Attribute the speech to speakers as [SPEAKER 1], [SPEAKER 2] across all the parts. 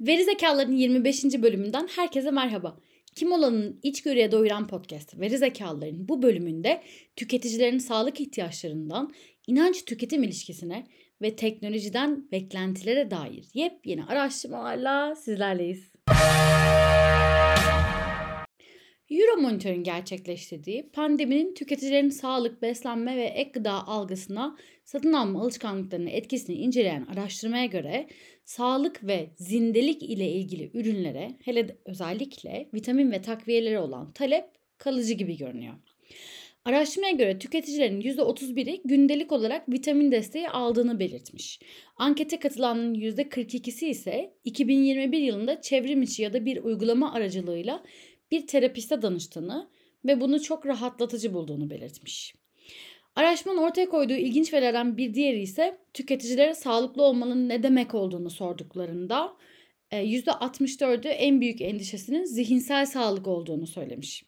[SPEAKER 1] Veri Zekaların 25. bölümünden herkese merhaba. Kim olanın içgörüye doyuran podcast Veri Zekaların bu bölümünde tüketicilerin sağlık ihtiyaçlarından inanç tüketim ilişkisine ve teknolojiden beklentilere dair yepyeni araştırmalarla sizlerleyiz. Euromonitor'un gerçekleştirdiği pandeminin tüketicilerin sağlık, beslenme ve ek gıda algısına satın alma alışkanlıklarının etkisini inceleyen araştırmaya göre sağlık ve zindelik ile ilgili ürünlere hele de özellikle vitamin ve takviyeleri olan talep kalıcı gibi görünüyor. Araştırmaya göre tüketicilerin %31'i gündelik olarak vitamin desteği aldığını belirtmiş. Ankete katılanların %42'si ise 2021 yılında çevrim içi ya da bir uygulama aracılığıyla bir terapiste danıştığını ve bunu çok rahatlatıcı bulduğunu belirtmiş. Araştırmanın ortaya koyduğu ilginç verilerden bir diğeri ise tüketicilere sağlıklı olmanın ne demek olduğunu sorduklarında %64'ü e, en büyük endişesinin zihinsel sağlık olduğunu söylemiş.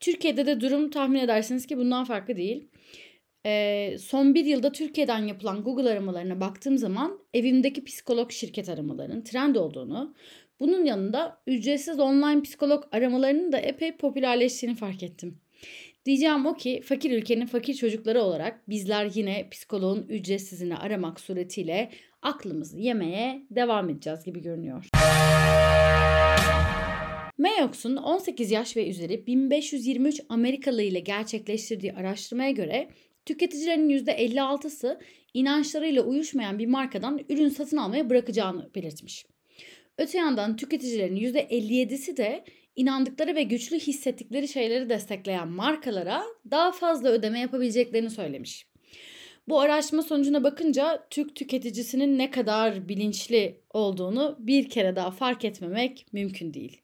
[SPEAKER 1] Türkiye'de de durum tahmin edersiniz ki bundan farklı değil. Son bir yılda Türkiye'den yapılan Google aramalarına baktığım zaman evimdeki psikolog şirket aramalarının trend olduğunu, bunun yanında ücretsiz online psikolog aramalarının da epey popülerleştiğini fark ettim. Diyeceğim o ki fakir ülkenin fakir çocukları olarak bizler yine psikoloğun ücretsizini aramak suretiyle aklımızı yemeye devam edeceğiz gibi görünüyor. Mayox'un 18 yaş ve üzeri 1523 Amerikalı ile gerçekleştirdiği araştırmaya göre tüketicilerin %56'sı inançlarıyla uyuşmayan bir markadan ürün satın almaya bırakacağını belirtmiş. Öte yandan tüketicilerin %57'si de inandıkları ve güçlü hissettikleri şeyleri destekleyen markalara daha fazla ödeme yapabileceklerini söylemiş. Bu araştırma sonucuna bakınca Türk tüketicisinin ne kadar bilinçli olduğunu bir kere daha fark etmemek mümkün değil.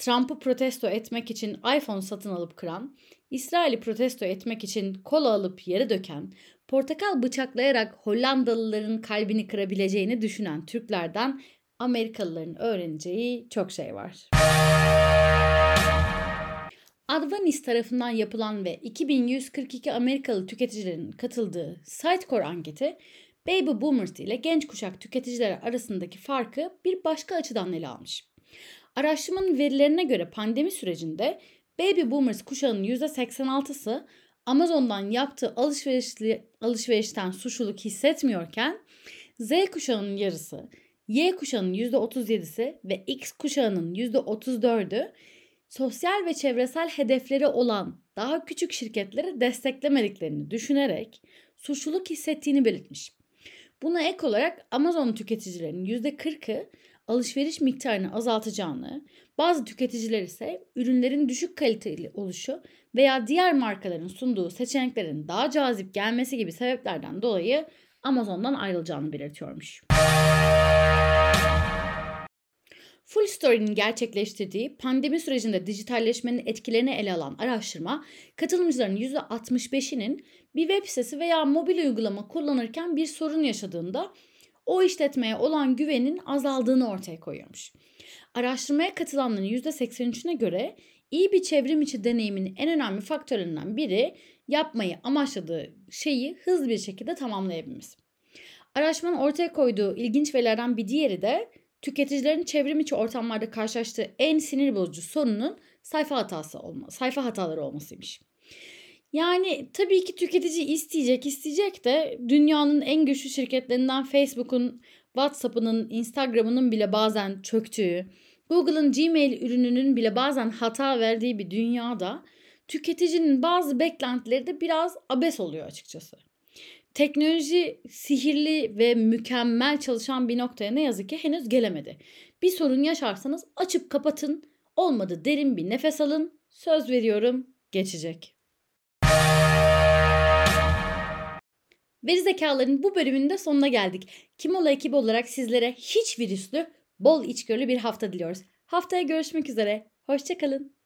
[SPEAKER 1] Trump'ı protesto etmek için iPhone satın alıp kıran, İsrail'i protesto etmek için kola alıp yere döken, portakal bıçaklayarak Hollandalıların kalbini kırabileceğini düşünen Türklerden Amerikalıların öğreneceği çok şey var. Advanis tarafından yapılan ve 2142 Amerikalı tüketicilerin katıldığı Sitecore anketi Baby Boomers ile genç kuşak tüketiciler arasındaki farkı bir başka açıdan ele almış. Araştırmanın verilerine göre pandemi sürecinde Baby Boomers kuşağının %86'sı Amazon'dan yaptığı alışverişli, alışverişten suçluluk hissetmiyorken Z kuşağının yarısı Y kuşağının %37'si ve X kuşağının %34'ü sosyal ve çevresel hedefleri olan daha küçük şirketleri desteklemediklerini düşünerek suçluluk hissettiğini belirtmiş. Buna ek olarak Amazon tüketicilerinin %40'ı alışveriş miktarını azaltacağını, bazı tüketiciler ise ürünlerin düşük kaliteli oluşu veya diğer markaların sunduğu seçeneklerin daha cazip gelmesi gibi sebeplerden dolayı Amazon'dan ayrılacağını belirtiyormuş. Full Story'nin gerçekleştirdiği pandemi sürecinde dijitalleşmenin etkilerini ele alan araştırma, katılımcıların %65'inin bir web sitesi veya mobil uygulama kullanırken bir sorun yaşadığında o işletmeye olan güvenin azaldığını ortaya koyuyormuş. Araştırmaya katılanların %83'üne göre iyi bir çevrim içi deneyimin en önemli faktörlerinden biri yapmayı amaçladığı şeyi hızlı bir şekilde tamamlayabilmesi. Araştırmanın ortaya koyduğu ilginç verilerden bir diğeri de tüketicilerin çevrim içi ortamlarda karşılaştığı en sinir bozucu sorunun sayfa hatası olma, sayfa hataları olmasıymış. Yani tabii ki tüketici isteyecek isteyecek de dünyanın en güçlü şirketlerinden Facebook'un, WhatsApp'ının, Instagram'ının bile bazen çöktüğü, Google'ın Gmail ürününün bile bazen hata verdiği bir dünyada tüketicinin bazı beklentileri de biraz abes oluyor açıkçası. Teknoloji sihirli ve mükemmel çalışan bir noktaya ne yazık ki henüz gelemedi. Bir sorun yaşarsanız açıp kapatın. Olmadı derin bir nefes alın. Söz veriyorum geçecek. Veri zekaların bu bölümünde sonuna geldik. Kimola ekibi olarak sizlere hiç virüslü, bol içgörülü bir hafta diliyoruz. Haftaya görüşmek üzere. Hoşçakalın.